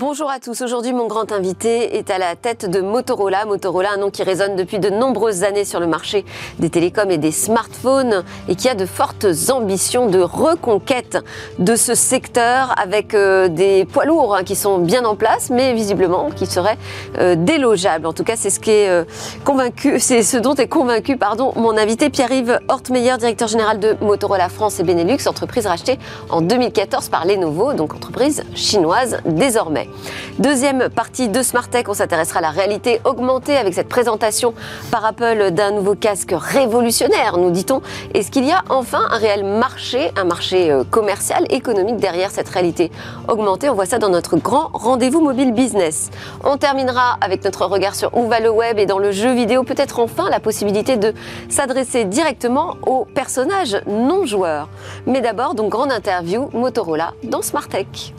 Bonjour à tous. Aujourd'hui, mon grand invité est à la tête de Motorola. Motorola, un nom qui résonne depuis de nombreuses années sur le marché des télécoms et des smartphones et qui a de fortes ambitions de reconquête de ce secteur avec euh, des poids lourds hein, qui sont bien en place, mais visiblement qui seraient euh, délogeables. En tout cas, c'est ce euh, dont est convaincu, mon invité Pierre-Yves Hortmeyer, directeur général de Motorola France et Benelux, entreprise rachetée en 2014 par Lenovo, donc entreprise chinoise désormais. Deuxième partie de Smart Tech, on s'intéressera à la réalité augmentée avec cette présentation par Apple d'un nouveau casque révolutionnaire, nous dit-on. Est-ce qu'il y a enfin un réel marché, un marché euh, commercial, économique derrière cette réalité augmentée? On voit ça dans notre grand rendez-vous mobile business. On terminera avec notre regard sur où va le web et dans le jeu vidéo, peut-être enfin la possibilité de s'adresser directement aux personnages non joueurs. Mais d'abord, donc grande interview Motorola dans Smart Tech.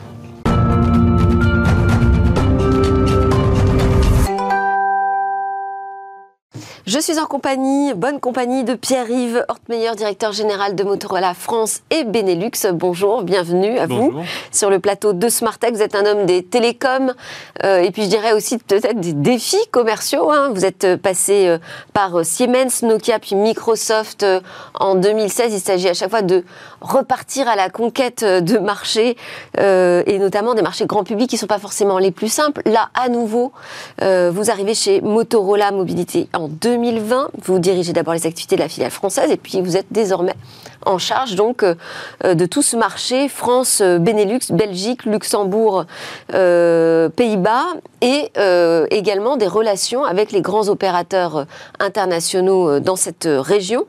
Je suis en compagnie, bonne compagnie de Pierre-Yves Hortmeyer, directeur général de Motorola France et Benelux. Bonjour, bienvenue à vous sur le plateau de Smartech. Vous êtes un homme des télécoms euh, et puis je dirais aussi peut-être des défis commerciaux. Hein. Vous êtes passé euh, par euh, Siemens, Nokia puis Microsoft en 2016. Il s'agit à chaque fois de repartir à la conquête de marchés et notamment des marchés grand public qui ne sont pas forcément les plus simples. Là, à nouveau, vous arrivez chez Motorola Mobilité en 2016. 2020. Vous dirigez d'abord les activités de la filiale française et puis vous êtes désormais en charge donc euh, de tout ce marché France, euh, Benelux, Belgique, Luxembourg, euh, Pays-Bas et également des relations avec les grands opérateurs internationaux dans cette région.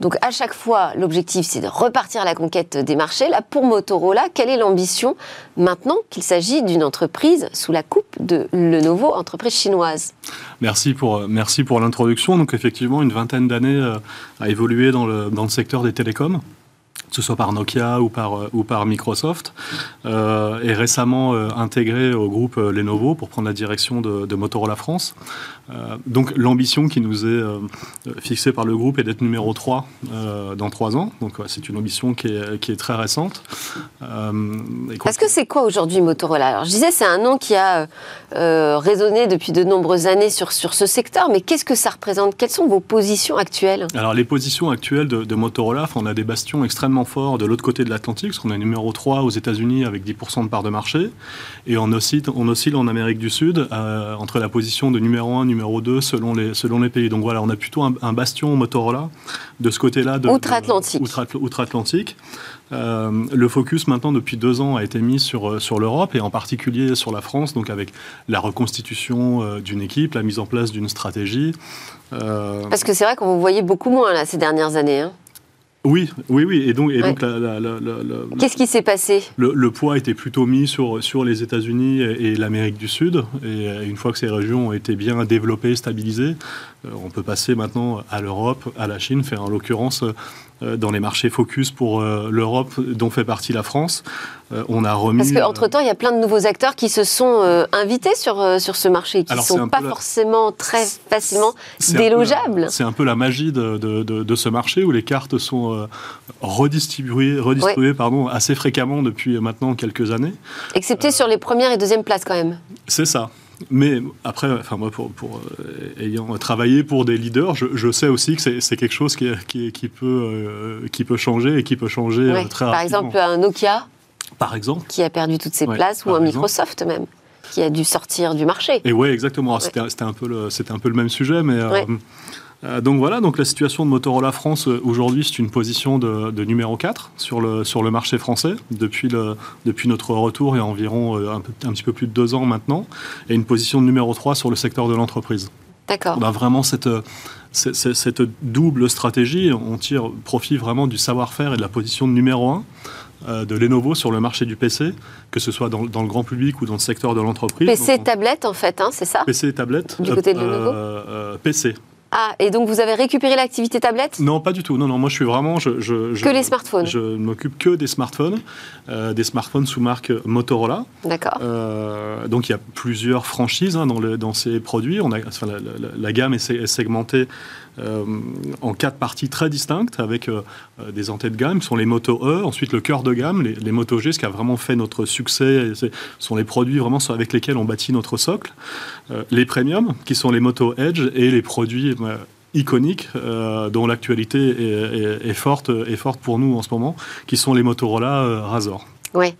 Donc à chaque fois, l'objectif, c'est de repartir à la conquête des marchés. Là, pour Motorola, quelle est l'ambition maintenant qu'il s'agit d'une entreprise sous la coupe de Lenovo, entreprise chinoise? Merci pour, merci pour l'introduction. Donc effectivement, une vingtaine d'années euh, à évoluer dans le, dans le secteur des télécoms que ce soit par Nokia ou par, euh, ou par Microsoft, euh, est récemment euh, intégré au groupe Lenovo pour prendre la direction de, de Motorola France. donc l'ambition qui nous est fixée par le groupe est d'être numéro 3 dans 3 ans. Donc c'est une ambition qui est, qui est très récente. Parce que c'est quoi aujourd'hui Motorola? Alors je disais c'est un nom qui a résonné depuis de nombreuses années sur, sur ce secteur, mais qu'est-ce que ça représente? Quelles sont vos positions actuelles? Alors les positions actuelles de, de Motorola, on a des bastions extrêmement fort de l'autre côté de l'Atlantique, parce qu'on est numéro 3 aux États-Unis avec 10% de part de marché, et on oscille, on oscille en Amérique du Sud euh, entre la position de numéro 1, numéro 2 selon les, selon les pays. Donc voilà, on a plutôt un, bastion Motorola de ce côté-là. Outre-Atlantique. Outre-Atlantique. Euh, le focus maintenant depuis deux ans a été mis sur, euh, sur l'Europe et en particulier sur la France, donc avec la reconstitution d'une équipe, la mise en place d'une stratégie. Parce que c'est vrai qu'on vous voyait beaucoup moins là, ces dernières années. Hein. Oui, oui, oui. Et donc, et donc qu'est-ce qui s'est passé? Le, poids était plutôt mis sur, sur les États-Unis et, l'Amérique du Sud. Et une fois que ces régions ont été bien développées, stabilisées, euh, on peut passer maintenant à l'Europe, à la Chine, faire en l'occurrence dans les marchés focus pour euh, l'Europe, dont fait partie la France. Euh, on a remis. Parce qu'entre-temps, il y a plein de nouveaux acteurs qui se sont invités sur, sur ce marché, qui ne sont pas forcément très facilement délogeables. C'est un peu la magie de, de, ce marché où les cartes sont redistribuées, redistribuées pardon, assez fréquemment depuis maintenant quelques années. Excepté sur les premières et deuxièmes places quand même. C'est ça. Mais après, enfin moi, pour, euh, ayant travaillé pour des leaders, je, sais aussi que c'est quelque chose qui, qui, peut, euh, qui peut changer et qui peut changer euh, très rapidement. Par exemple, un Nokia par exemple, qui a perdu toutes ses places, ou un Microsoft même, qui a dû sortir du marché. Et oui, exactement. C'était un, peu le, un peu le même sujet, mais euh, donc voilà, donc la situation de Motorola France euh, aujourd'hui, c'est une position de, numéro 4 sur le, sur le marché français depuis, le, depuis notre retour il y a environ euh, un, petit peu plus de deux ans maintenant, et une position de numéro 3 sur le secteur de l'entreprise. D'accord. On a vraiment cette, cette, cette, double stratégie, on tire profit vraiment du savoir-faire et de la position de numéro 1 de Lenovo sur le marché du PC, que ce soit dans, dans, le grand public ou dans le secteur de l'entreprise. PC et tablette en fait, hein, c'est ça? PC et tablette. Du côté de Lenovo? PC, ah, et donc vous avez récupéré l'activité tablette? Non, pas du tout. Non, non, moi je suis vraiment. Je, que les smartphones Je ne m'occupe que des smartphones, euh, des smartphones sous marque Motorola. D'accord. Euh, donc il y a plusieurs franchises hein, dans, le, dans, ces produits. On a, la, gamme est, segmentée en quatre parties très distinctes avec des entrées de gamme sont les Moto E, ensuite le cœur de gamme, les, les Moto G, ce qui a vraiment fait notre succès, ce sont les produits vraiment avec lesquels on bâtit notre socle, les premium qui sont les Moto Edge et les produits iconiques dont l'actualité est, forte, est forte pour nous en ce moment, qui sont les Motorola Razor. Oui.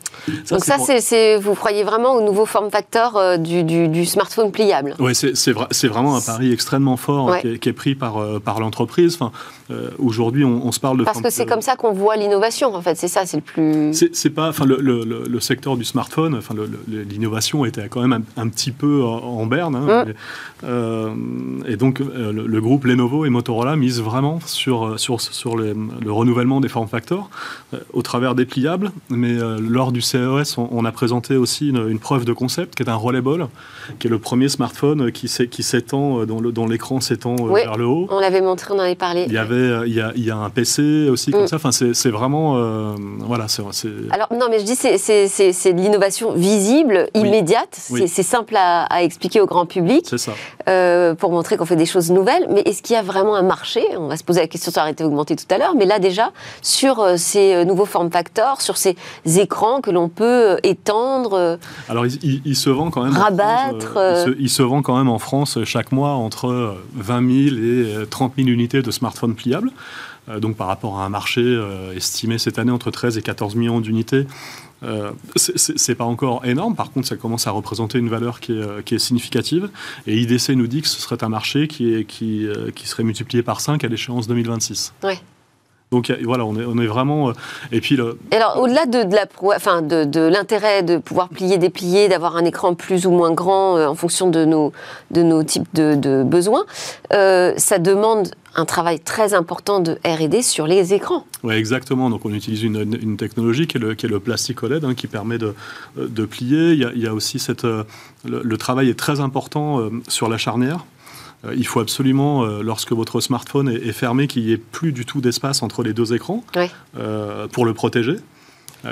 Donc ça, c'est, vous croyez vraiment au nouveau form factor euh, du, smartphone pliable? Oui, c'est, vraiment un pari extrêmement fort qui, est, pris par, euh, par l'entreprise. Enfin, euh, aujourd'hui, on, se parle de... Parce que c'est comme ça qu'on voit l'innovation, en fait. C'est ça, c'est le plus... C'est, pas... Enfin, le, secteur du smartphone, enfin, l'innovation était quand même un, petit peu en, berne. Hein, mm. et donc, le, groupe Lenovo et Motorola misent vraiment sur, sur, sur le renouvellement des form factors au travers des pliables, mais lors du CES, on, a présenté aussi une, preuve de concept qui est un Rollable, qui est le premier smartphone qui s'étend, euh, dont l'écran s'étend euh, vers le haut. On l'avait montré, on en avait parlé. Il y avait, euh, il y a, un PC aussi comme mm. ça. Enfin, c'est vraiment, voilà, c'est. Alors non, mais je dis c'est de l'innovation visible, immédiate. C'est simple à, expliquer au grand public. C'est ça. pour montrer qu'on fait des choses nouvelles. Mais est-ce qu'il y a vraiment un marché? On va se poser la question sur arrêter d'augmenter tout à l'heure. Mais là déjà sur ces nouveaux form factors, sur ces écrans que l'on peut euh, étendre. Euh, Alors, il, se vend quand même. Rabattre. Euh, il, se, vend quand même en France chaque mois entre 20 000 et 30 000 unités de smartphones pliables. donc, par rapport à un marché estimé cette année entre 13 et 14 millions d'unités. Euh, c'est pas encore énorme, par contre, ça commence à représenter une valeur qui est, qui est significative. Et IDC nous dit que ce serait un marché qui, est, qui, qui serait multiplié par 5 à l'échéance 2026. Ouais. Donc voilà, on est, on est vraiment. Euh, et puis. Le... alors, au-delà de, de, la, enfin, de, de l'intérêt de pouvoir plier, déplier, d'avoir un écran plus ou moins grand euh, en fonction de nos, de nos types de, besoins, euh, ça demande un travail très important de R&D sur les écrans. Oui, exactement. Donc, on utilise une, une technologie qui est le, qui est le OLED, hein, qui permet de, de plier. Il y, a, il y a aussi cette. Le, le, travail est très important sur la charnière. Euh, il faut absolument, euh, lorsque votre smartphone est, fermé, qu'il n'y ait plus du tout d'espace entre les deux écrans euh, pour le protéger.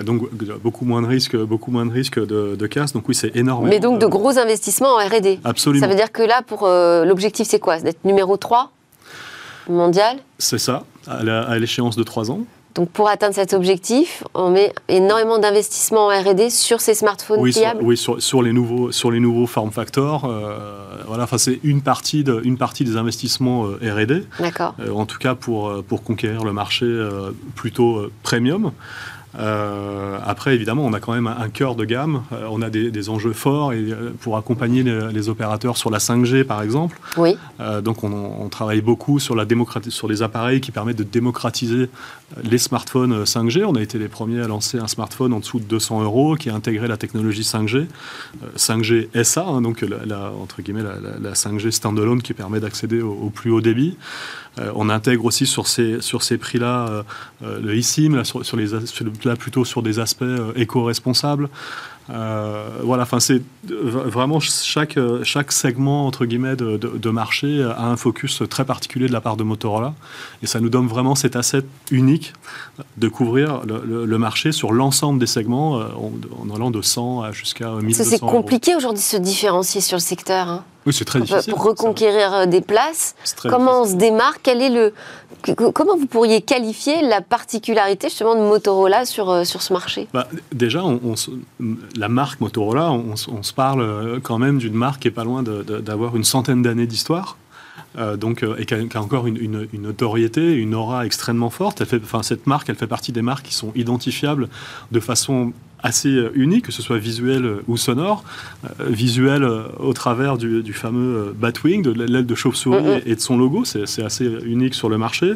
Donc beaucoup moins de risques, beaucoup moins de risques de, casse. Donc oui, c'est énorme. Mais donc de gros investissements en R&D. Absolument. Ça veut dire que là, pour l'objectif, c'est quoi? D'être numéro 3 mondial? C'est ça, à l'échéance de 3 ans. Donc pour atteindre cet objectif, on met énormément d'investissements en R&D sur ces smartphones oui, pliables. oui, sur, les nouveaux sur les nouveaux form factors. Euh, voilà, enfin c'est une partie de, une partie des investissements euh, R&D. D'accord. Euh, en tout cas pour pour conquérir le marché plutôt premium. Euh, après, évidemment, on a quand même un, cœur de gamme. Euh, on a des, enjeux forts et, euh, pour accompagner les, opérateurs sur la 5G, par exemple. Oui. donc, on, travaille beaucoup sur, la sur les appareils qui permettent de démocratiser les smartphones 5G. On a été les premiers à lancer un smartphone en dessous de 200 euros qui a intégré la technologie 5G. 5G SA, hein, donc la, entre guillemets la, 5G standalone qui permet d'accéder au, plus haut débit. on intègre aussi sur ces, sur ces prix-là le eSIM, sur, sur, les, sur là plutôt sur des aspects euh, éco-responsables. Euh, voilà, enfin c'est vraiment chaque, chaque segment entre guillemets de, marché a un focus très particulier de la part de Motorola et ça nous donne vraiment cet asset unique de couvrir le, marché sur l'ensemble des segments euh, en, allant de 100 à jusqu'à 1200 C'est compliqué aujourd'hui de se différencier sur le secteur. Hein. Oui, c'est très difficile. Pour reconquérir des places, comment on se démarque? Quel est le Comment vous pourriez qualifier la particularité justement de Motorola sur, euh, sur ce marché? Bah, Déjà, on, la marque Motorola, on, se parle euh, quand même d'une marque qui est pas loin d'avoir une centaine d'années d'histoire. Euh, donc, et qui a, encore une, une, une, notoriété, une aura extrêmement forte. Elle fait, enfin, cette marque, elle fait partie des marques qui sont identifiables de façon assez euh, unique, que ce soit visuel euh, ou sonore. Euh, visuel au travers du, fameux Batwing, de l'aile de chauve-souris et de son logo, c'est assez unique sur le marché.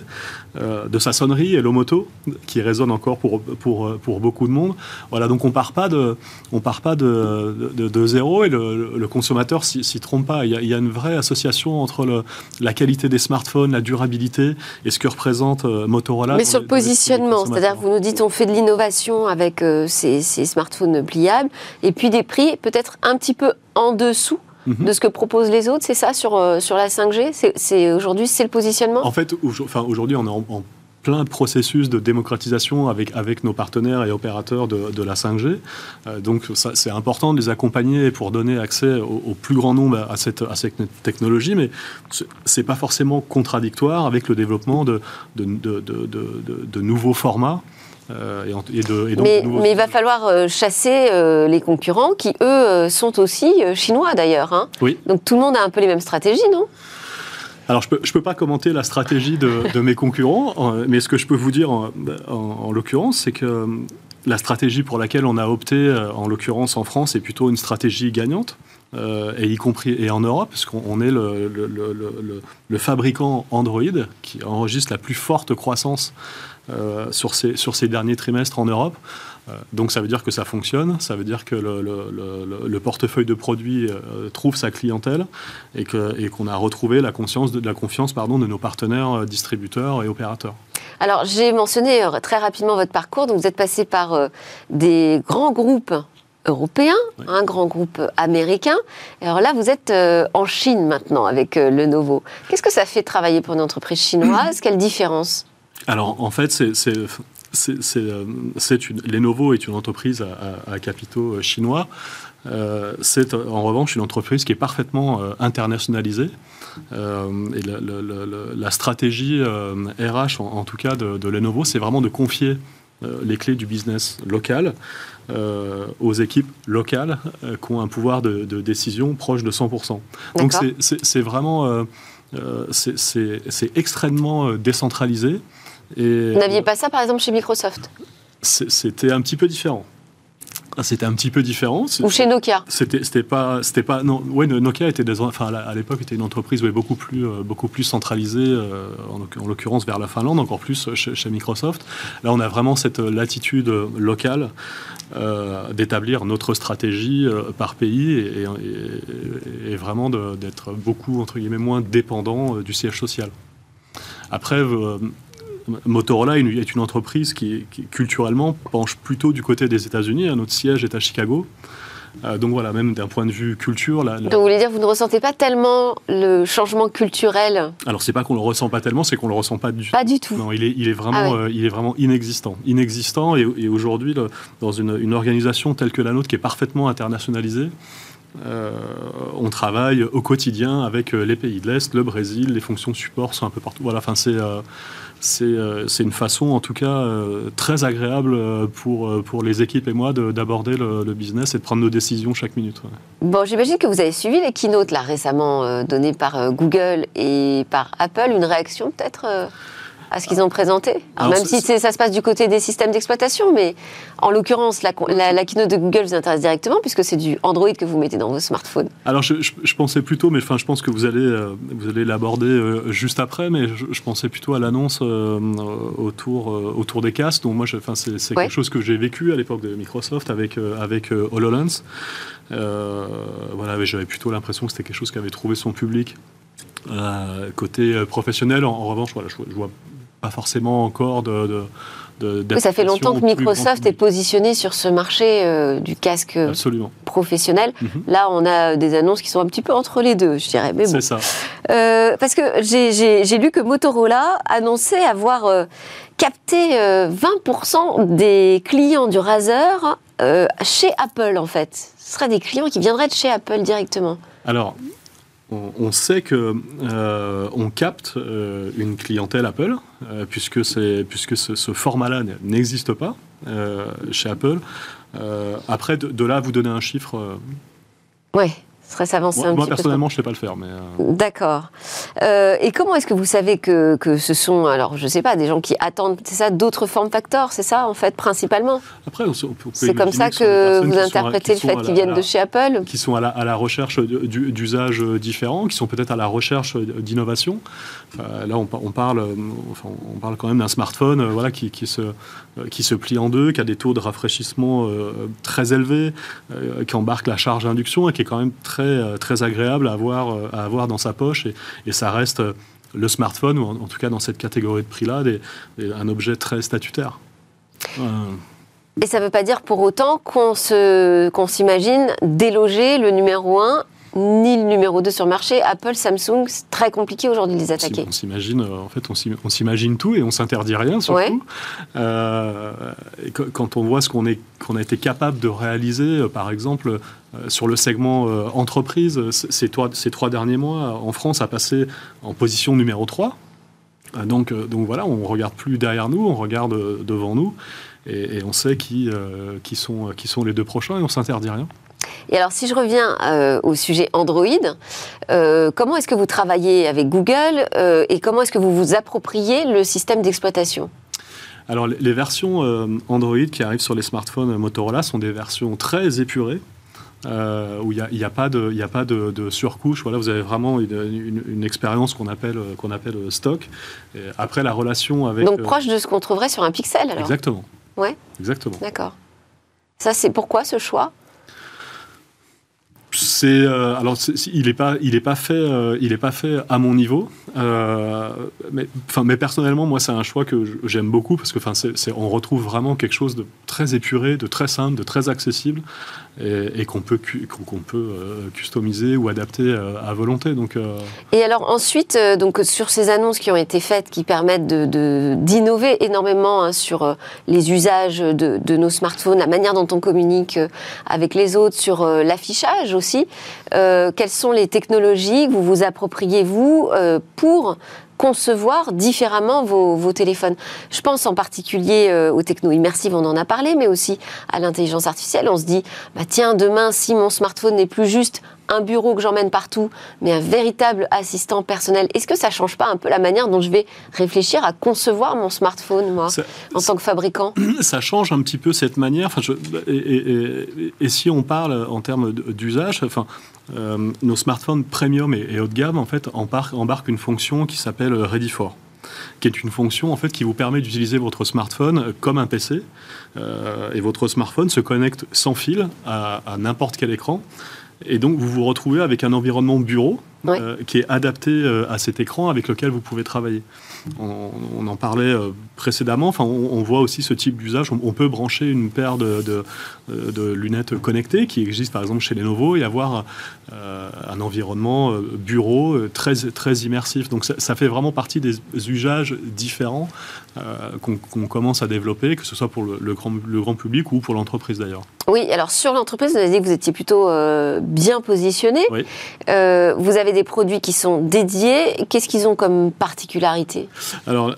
de sa sonnerie, et Moto, qui résonne encore pour, pour, pour beaucoup de monde. Voilà, donc on part pas de, on part pas de, de, zéro et le, consommateur s'y trompe pas. Il y, a, il y, a, une vraie association entre le, la qualité des smartphones, la durabilité et ce que représente Motorola. Mais sur le positionnement, c'est-à-dire vous nous dites on fait de l'innovation avec ces ces smartphones pliables, et puis des prix peut-être un petit peu en dessous mhm. de ce que proposent les autres, c'est ça sur, euh, sur la 5G C'est Aujourd'hui, c'est le positionnement? En fait, enfin, aujourd'hui, on est en, plein processus de démocratisation avec, avec nos partenaires et opérateurs de, la 5G. Euh, donc c'est important de les accompagner pour donner accès au, plus grand nombre à cette, à cette technologie, mais c'est pas forcément contradictoire avec le développement de, de, de nouveaux formats. Euh, mais, mais, il va falloir euh, chasser les concurrents qui, eux, sont aussi chinois d'ailleurs. Hein. Oui. Donc tout le monde a un peu les mêmes stratégies, non? Alors, je ne peux, peux pas commenter la stratégie de, mes concurrents, mais ce que je peux vous dire en, l'occurrence, c'est que euh, la stratégie pour laquelle on a opté, euh, en l'occurrence en France, est plutôt une stratégie gagnante. Euh, et y compris et en Europe, parce qu'on est le, le, fabricant Android qui enregistre la plus forte croissance sur, ces, sur ces derniers trimestres en Europe. Euh, donc ça veut dire que ça fonctionne, ça veut dire que le, portefeuille de produits euh, trouve sa clientèle et qu'on a retrouvé la, confiance de nos partenaires euh, distributeurs et opérateurs. Alors j'ai mentionné très rapidement votre parcours, donc vous êtes passé par des grands groupes européens, un grand groupe américain. alors là, vous êtes en Chine maintenant avec Lenovo. Qu'est-ce que ça fait travailler pour une entreprise chinoise? Quelle différence? Alors en fait, c'est c'est, euh, une, Lenovo est une entreprise à, capitaux euh, chinois. Euh, c'est en revanche une entreprise qui est parfaitement internationalisée. et la, stratégie RH, en, tout cas de, Lenovo, c'est vraiment de confier les clés du business local aux équipes locales qui ont un pouvoir de, décision proche de 100%. Donc c'est vraiment c'est extrêmement décentralisé. Vous n'aviez pas ça, par exemple, chez Microsoft? C'était un petit peu différent. Ah, c'était un petit peu différent. Ou chez Nokia C'était pas, c'était pas. Non, ouais, Nokia était des, enfin, à l'époque était une entreprise beaucoup plus, euh, beaucoup plus centralisée, euh, en, l'occurrence vers la Finlande, encore plus chez, Microsoft. Là, on a vraiment cette latitude locale euh, d'établir notre stratégie par pays et, et vraiment d'être beaucoup entre guillemets moins dépendant du siège social. Après, Motorola est une entreprise qui, culturellement penche plutôt du côté des États-Unis. Notre siège est à Chicago. Euh, donc voilà, même d'un point de vue culture. Donc vous voulez dire vous ne ressentez pas tellement le changement culturel Alors c'est pas qu'on le ressent pas tellement, c'est qu'on le ressent pas du tout. Pas du tout. Non, il est, il est vraiment, ah euh, il est vraiment inexistant, inexistant. Et, aujourd'hui, dans une, organisation telle que la nôtre, qui est parfaitement internationalisée. Euh, on travaille au quotidien avec les pays de l'Est, le Brésil, les fonctions support sont un peu partout. Voilà, enfin c'est c'est une façon, en tout cas, euh, très agréable euh, pour, pour les équipes et moi d'aborder le, business et de prendre nos décisions chaque minute. Bon, j'imagine que vous avez suivi les keynotes là récemment données par Google et par Apple. Une réaction peut-être à ce qu'ils ont présenté Même si ça se passe du côté des systèmes d'exploitation, mais en l'occurrence, la, la, keynote de Google vous intéresse directement puisque c'est du Android que vous mettez dans vos smartphones. Alors je, pensais plutôt, mais enfin je pense que vous allez, euh, vous allez l'aborder euh, juste après, mais je, pensais plutôt à l'annonce euh, autour, autour des casques. Donc moi, c'est quelque chose que j'ai vécu à l'époque de Microsoft avec, avec HoloLens. voilà, j'avais plutôt l'impression que c'était quelque chose qui avait trouvé son public. côté professionnel, en, revanche, voilà, je, je vois pas forcément encore de, de ça fait longtemps que Microsoft est positionné sur ce marché euh, du casque professionnel. Mhm. Là, on a des annonces qui sont un petit peu entre les deux, je dirais. C'est ça. Euh, parce que j'ai lu que Motorola annonçait avoir euh, capté 20% des clients du Razer chez Apple, en fait. Ce seraient des clients qui viendraient de chez Apple directement. Alors, on, sait que euh, on capte euh, une clientèle Apple, euh, puisque, ce, format-là n'existe pas chez Apple. après, de, là, vous donner un chiffre. Ouais moi, un moi, personnellement, je ne sais pas le faire. mais... Euh. D'accord. Euh, et comment est-ce que vous savez que, que, ce sont, alors je ne sais pas, des gens qui attendent, c'est ça, d'autres formes facteurs, c'est ça en fait, principalement? Après, c'est comme ça que, vous interprétez le fait qu'ils viennent de chez Apple? Qui sont à la, à la recherche d'usages différents, qui sont peut-être à la recherche d'innovation. Là, on, parle, enfin, on parle quand même d'un smartphone voilà, qui, se, qui se plie en deux, qui a des taux de rafraîchissement euh, très élevés, qui embarque la charge d'induction et qui est quand même très euh, très, agréable à avoir, euh, à avoir dans sa poche. Et, ça reste euh, le smartphone, ou en, tout cas dans cette catégorie de prix-là, un objet très statutaire. Et ça ne veut pas dire pour autant qu'on s'imagine déloger le numéro 1 ni le numéro 2 sur le marché. Apple, Samsung, c'est très compliqué aujourd'hui de les attaquer. On s'imagine, en fait, on s'imagine tout et on s'interdit rien, surtout. quand on voit ce qu'on qu'on a été capable de réaliser, par exemple, sur le segment entreprise, ces trois, ces trois derniers mois, en France, a passé en position numéro 3. Donc, donc voilà, on ne regarde plus derrière nous, on regarde devant nous et, on sait qui, qui, sont, qui sont les deux prochains et on s'interdit rien. Et alors, si je reviens euh, au sujet Android, euh, comment est-ce que vous travaillez avec Google euh, et comment est-ce que vous vous appropriez le système d'exploitation? Alors, les versions Android qui arrivent sur les smartphones Motorola sont des versions très épurées. où il n'y a, a, pas de, y a pas de, surcouche. Voilà, vous avez vraiment une, expérience qu'on appelle, qu'on appelle stock. après, la relation avec. Donc, proche de ce qu'on trouverait sur un pixel, alors? Exactement. Ouais. Exactement. D'accord. Ça, c'est pourquoi ce choix? C'est euh, alors il n'est pas il est pas fait euh, il est pas fait à mon niveau. Euh, mais enfin mais personnellement moi c'est un choix que j'aime beaucoup parce que enfin on retrouve vraiment quelque chose de très épuré de très simple de très accessible et, qu'on peut qu'on peut customiser ou adapter à volonté donc et alors ensuite donc sur ces annonces qui ont été faites qui permettent d'innover énormément hein, sur les usages de, nos smartphones la manière dont on communique avec les autres sur l'affichage aussi. Euh, quelles sont les technologies que vous vous appropriez, vous, euh, pour concevoir différemment vos, téléphones. Je pense en particulier euh, aux techno immersives, on en a parlé, mais aussi à l'intelligence artificielle. On se dit, bah tiens, demain, si mon smartphone n'est plus juste un bureau que j'emmène partout, mais un véritable assistant personnel. Est-ce que ça change pas un peu la manière dont je vais réfléchir à concevoir mon smartphone, moi, en tant que fabricant? Ça change un petit peu cette manière. Enfin, et, si on parle en termes d'usage, enfin, euh, nos smartphones premium et, haut de gamme, en fait, embarquent, une fonction qui s'appelle Ready for qui est une fonction en fait qui vous permet d'utiliser votre smartphone comme un PC euh, et votre smartphone se connecte sans fil à n'importe quel écran et donc, vous vous retrouvez avec un environnement bureau euh, qui est adapté euh, à cet écran avec lequel vous pouvez travailler. On, en parlait euh, précédemment, enfin, on, voit aussi ce type d'usage. On, peut brancher une paire de, de, lunettes connectées qui existe par exemple chez Lenovo et avoir un environnement bureau très, très immersif. Donc ça, ça, fait vraiment partie des usages différents qu'on commence à développer, que ce soit pour le, grand, le grand public ou pour l'entreprise d'ailleurs. Oui, alors sur l'entreprise, vous avez dit que vous étiez plutôt bien positionné. Oui. vous avez des produits qui sont dédiés. Qu'est-ce qu'ils ont comme particularité? Alors,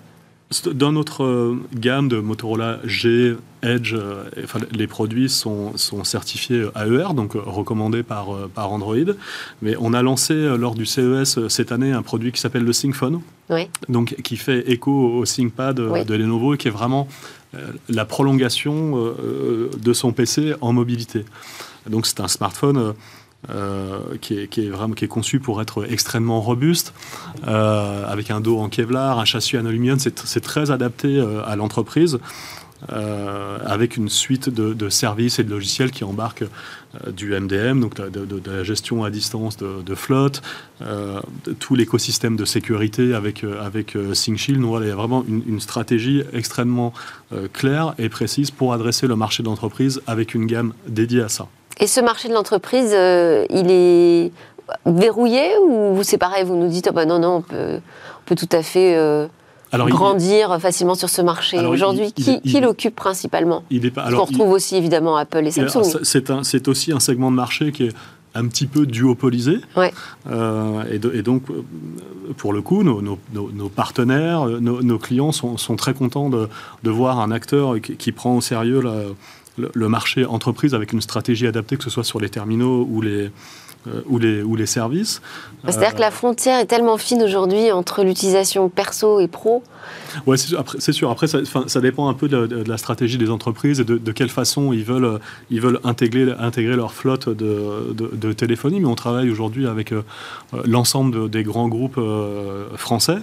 dans notre euh, gamme de Motorola G, Edge, euh, enfin, les produits sont, sont, certifiés AER, donc euh, recommandés par, par Android. Mais on a lancé lors du CES cette année un produit qui s'appelle le ThinkPhone, donc qui fait écho au ThinkPad de Lenovo et qui est vraiment la prolongation de son PC en mobilité. Donc c'est un smartphone euh, qui, est, vraiment qui est conçu pour être extrêmement robuste, euh, avec un dos en Kevlar, un châssis en aluminium. C'est très adapté euh, à l'entreprise. avec une suite de, services et de logiciels qui embarquent du MDM, donc de, la gestion à distance de, flotte, tout l'écosystème de sécurité avec, avec ThinkShield. il y a vraiment une, stratégie extrêmement claire et précise pour adresser le marché de l'entreprise avec une gamme dédiée à ça. Et ce marché de l'entreprise, euh, il est verrouillé ou c'est pareil, vous nous dites, oh bah non, non, on peut, on peut tout à fait euh, grandir facilement sur ce marché Aujourd'hui, qui, qui l'occupe principalement il est pas, alors, On retrouve aussi évidemment Apple et Samsung. C'est aussi un segment de marché qui est un petit peu duopolisé. Ouais. Euh, et, et, donc, pour le coup, nos, nos, nos partenaires, nos, clients sont, sont, très contents de, de, voir un acteur qui, qui prend au sérieux la, le, marché entreprise avec une stratégie adaptée, que ce soit sur les terminaux ou les, euh, ou les, ou les services. Bah, c'est-à-dire que la frontière est tellement fine aujourd'hui entre l'utilisation perso et pro. Oui, c'est sûr. Après, ça, ça, dépend un peu de, la stratégie des entreprises et de, quelle façon ils veulent, ils veulent intégrer, intégrer leur flotte de, téléphonie. Mais on travaille aujourd'hui avec euh, l'ensemble des grands groupes euh, français.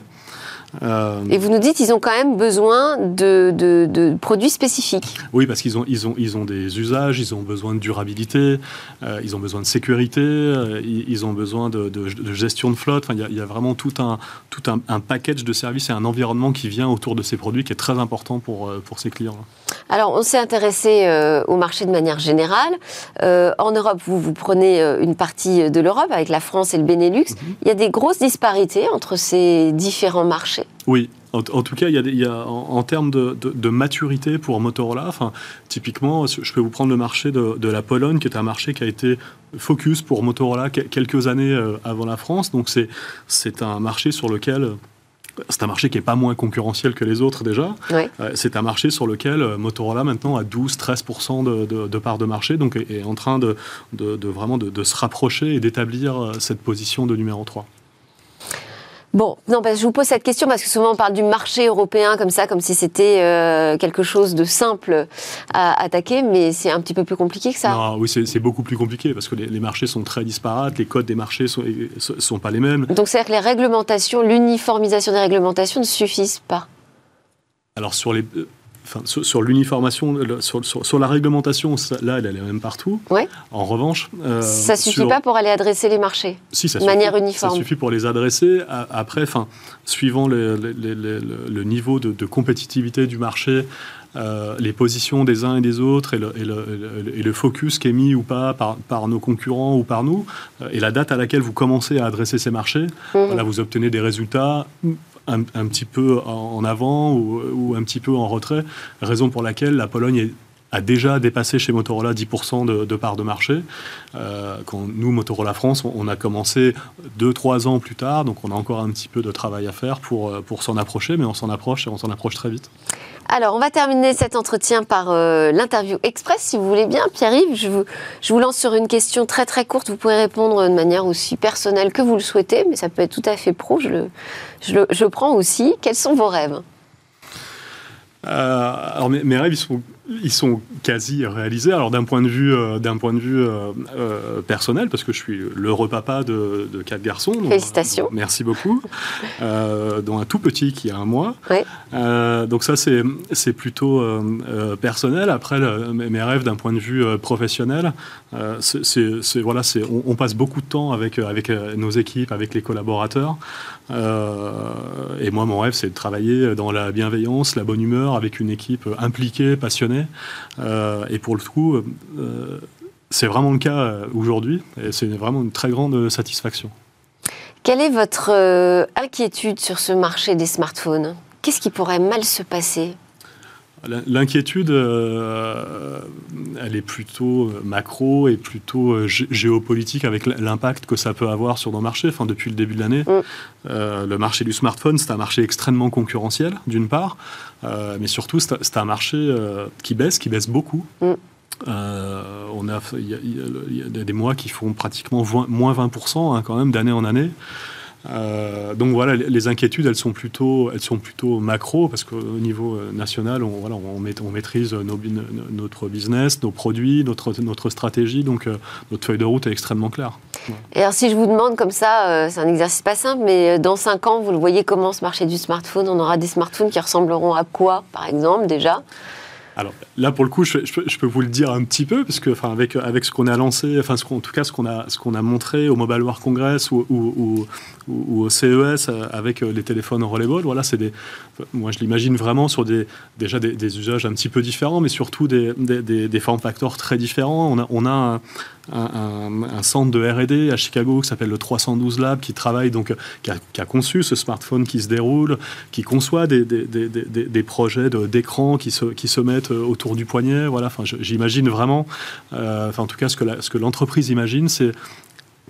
Euh, Et vous nous dites qu'ils ont quand même besoin de, produits spécifiques. Oui, parce qu'ils ont, ils ont, ils ont des usages, ils ont besoin de durabilité, euh, ils ont besoin de sécurité, euh, ils, ont besoin de, gestion de flotte. Enfin, il, y a, vraiment tout, un, tout un, package de services et un environnement qui vient autour de ces produits qui est très important pour, pour ces clients. Alors, on s'est intéressé euh, au marché de manière générale. Euh, en Europe, vous, vous prenez euh, une partie de l'Europe avec la France et le Benelux. Mhm. Il y a des grosses disparités entre ces différents marchés Oui, en, tout cas, il y a, en, termes de, maturité pour Motorola, enfin, typiquement, je peux vous prendre le marché de, la Pologne, qui est un marché qui a été focus pour Motorola quelques années avant la France. Donc, c'est un marché sur lequel c'est un marché qui n'est pas moins concurrentiel que les autres déjà. Euh, c'est un marché sur lequel euh, Motorola maintenant a 12-13% de, de, part de marché, donc est, en train de, vraiment de, se rapprocher et d'établir euh, cette position de numéro 3. Bon, non, je vous pose cette question parce que souvent on parle du marché européen comme ça, comme si c'était euh, quelque chose de simple à attaquer, mais c'est un petit peu plus compliqué que ça. Non, oui, c'est beaucoup plus compliqué parce que les, marchés sont très disparates, les codes des marchés sont, sont pas les mêmes. Donc c'est-à-dire que les réglementations, l'uniformisation des réglementations ne suffisent pas. Alors sur les sur, l'uniformation, sur, la réglementation, là, elle, est même partout. Ouais. En revanche, euh, ça suffit pas pour aller adresser les marchés. Si, ça de manière uniforme. Ça suffit pour les adresser. Après, enfin, suivant le, niveau de, compétitivité du marché, euh, les positions des uns et des autres et le, focus qui est mis ou pas par, nos concurrents ou par nous, euh, et la date à laquelle vous commencez à adresser ces marchés, mmh. là vous obtenez des résultats un, petit peu en avant ou, un petit peu en retrait, raison pour laquelle la Pologne a déjà dépassé chez Motorola 10% de, de part de marché. Euh, quand nous, Motorola France, on, a commencé 2-3 ans plus tard, donc on a encore un petit peu de travail à faire pour, euh, pour s'en approcher, mais on s'en approche et on s'en approche très vite. Alors, on va terminer cet entretien par euh, l'interview express, si vous voulez bien. Pierre-Yves, je vous, je vous lance sur une question très très courte. Vous pouvez répondre de manière aussi personnelle que vous le souhaitez, mais ça peut être tout à fait pro. Je le, je le, je prends aussi. Quels sont vos rêves? Alors mes, rêves, ils sont, ils sont quasi réalisés. Alors d'un point de vue, euh, d'un point de vue euh, personnel, parce que je suis l'heureux papa de, quatre garçons. Félicitations. merci beaucoup. dont un tout petit qui a un mois. donc ça c'est c'est plutôt personnel. Après mes rêves d'un point de vue professionnel, c'est voilà, c'est on, on, passe beaucoup de temps avec avec nos équipes, avec les collaborateurs. Et moi mon rêve c'est de travailler dans la bienveillance, la bonne humeur avec une équipe impliquée, passionnée. Euh, et pour le coup, euh, c'est vraiment le cas euh, aujourd'hui et c'est vraiment une très grande satisfaction. Quelle est votre inquiétude sur ce marché des smartphones? Qu'est-ce qui pourrait mal se passer? L'inquiétude, elle est plutôt macro et plutôt géopolitique avec l'impact que ça peut avoir sur nos marchés. Enfin, depuis le début de l'année, mm. le marché du smartphone, c'est un marché extrêmement concurrentiel, d'une part. Euh, mais surtout, c'est un marché euh, qui baisse, qui baisse beaucoup. Mm. Euh, on a, il y, a des mois qui font pratiquement moins 20% hein, quand même d'année en année. Euh, donc voilà, les inquiétudes, elles sont plutôt, elles sont plutôt macro parce qu'au niveau euh, national, on, voilà, on, maîtrise notre business, nos produits, notre, notre stratégie. Donc euh, notre feuille de route est extrêmement claire. Et alors si je vous demande comme ça, c'est un exercice pas simple, mais dans 5 ans, vous le voyez comment ce marché du smartphone? On aura des smartphones qui ressembleront à quoi, par exemple, déjà? Alors là, pour le coup, je, peux vous le dire un petit peu, parce que, enfin, avec, avec ce qu'on a lancé, enfin, ce en tout cas, ce qu'on a, a montré au Mobile World Congress ou, au CES avec euh, les téléphones rollable, voilà, c'est des, moi, je l'imagine vraiment sur des, déjà des, usages un petit peu différents, mais surtout des, des, des facteurs très différents. On a, on a un, un, centre de R&D à Chicago qui s'appelle le 312 Lab, qui travaille donc, qui a, conçu ce smartphone qui se déroule, qui conçoit des, des, des, des projets d'écran qui se, qui se mettent autour du poignet. Voilà, enfin, j'imagine vraiment, euh, enfin, en tout cas, ce que, ce l'entreprise imagine, c'est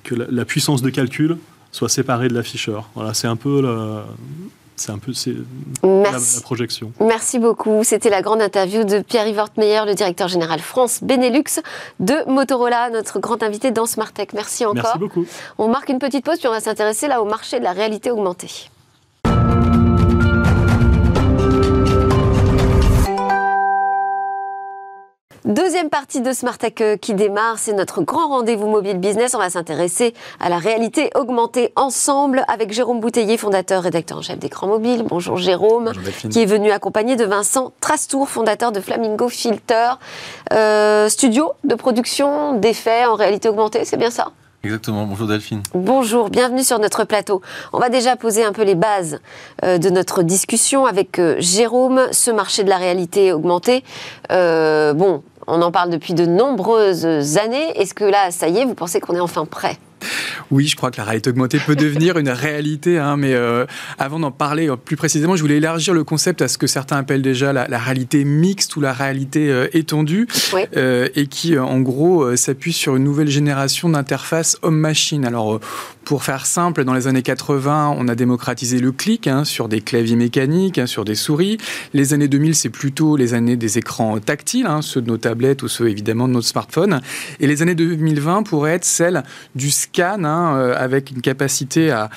que la, puissance de calcul soit séparée de l'afficheur. Voilà, c'est un peu le, c'est un peu la, la, projection. Merci beaucoup. C'était la grande interview de Pierre-Yves Hortmeyer, le directeur général France Benelux de Motorola, notre grand invité dans Smart Tech. Merci encore. Merci beaucoup. On marque une petite pause puis on va s'intéresser là au marché de la réalité augmentée. Deuxième partie de Smart Tech euh, qui démarre, c'est notre grand rendez-vous mobile business. On va s'intéresser à la réalité augmentée ensemble avec Jérôme Bouteiller, fondateur, rédacteur en chef d'écran mobile. Bonjour Jérôme, qui est venu accompagné de Vincent Trastour, fondateur de Flamingo Filter, euh, studio de production d'effets en réalité augmentée, c'est bien ça? Exactement, bonjour Delphine. Bonjour, bienvenue sur notre plateau. On va déjà poser un peu les bases euh, de notre discussion avec euh, Jérôme, ce marché de la réalité augmentée. Euh, bon, on en parle depuis de nombreuses années. Est-ce que là, ça y est, vous pensez qu'on est enfin prêt? Oui, je crois que la réalité augmentée peut devenir une réalité, hein, mais euh, avant d'en parler euh, plus précisément, je voulais élargir le concept à ce que certains appellent déjà la, réalité mixte ou la réalité euh, étendue, et qui en gros s'appuie sur une nouvelle génération d'interfaces homme-machine. Alors, pour faire simple, dans les années 80, on a démocratisé le clic hein, sur des claviers mécaniques, hein, sur des souris. Les années 2000, c'est plutôt les années des écrans tactiles, ceux de nos tablettes ou ceux évidemment de nos smartphones. Et les années 2020 pourraient être celles du scan, hein, euh, avec une capacité à,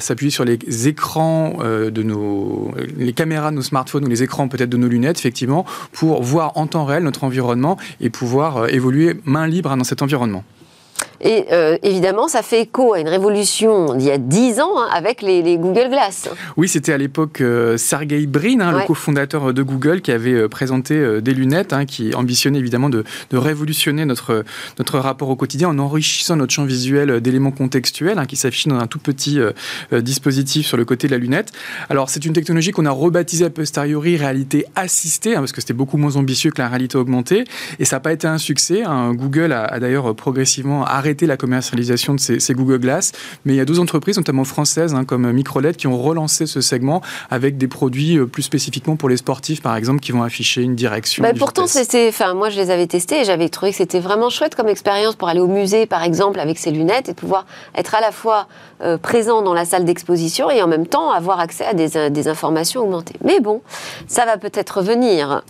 s'appuyer sur les écrans euh, de nos, les caméras de nos smartphones ou les écrans peut-être de nos lunettes, effectivement, pour voir en temps réel notre environnement et pouvoir euh, évoluer main libre dans cet environnement. Et euh, évidemment, ça fait écho à une révolution d'il y a 10 ans hein, avec les, Google Glass. Oui, c'était à l'époque euh, Sergey Brin, hein, le cofondateur de Google, qui avait euh, présenté des lunettes hein, qui ambitionnaient évidemment de, révolutionner notre, notre rapport au quotidien en enrichissant notre champ visuel d'éléments contextuels qui s'affichent dans un tout petit dispositif sur le côté de la lunette. Alors, c'est une technologie qu'on a rebaptisée a posteriori réalité assistée, parce que c'était beaucoup moins ambitieux que la réalité augmentée. Et ça n'a pas été un succès. Google a, a d'ailleurs progressivement arrêté arrêté la commercialisation de ces, Google Glass, mais il y a deux entreprises, notamment françaises, hein, comme Microled, qui ont relancé ce segment avec des produits euh, plus spécifiquement pour les sportifs, par exemple, qui vont afficher une direction. Bah, pourtant, c'était, enfin, moi, je les avais testés et j'avais trouvé que c'était vraiment chouette comme expérience pour aller au musée, par exemple, avec ses lunettes et pouvoir être à la fois euh, présent dans la salle d'exposition et en même temps avoir accès à des, euh, des informations augmentées. Mais bon, ça va peut-être venir.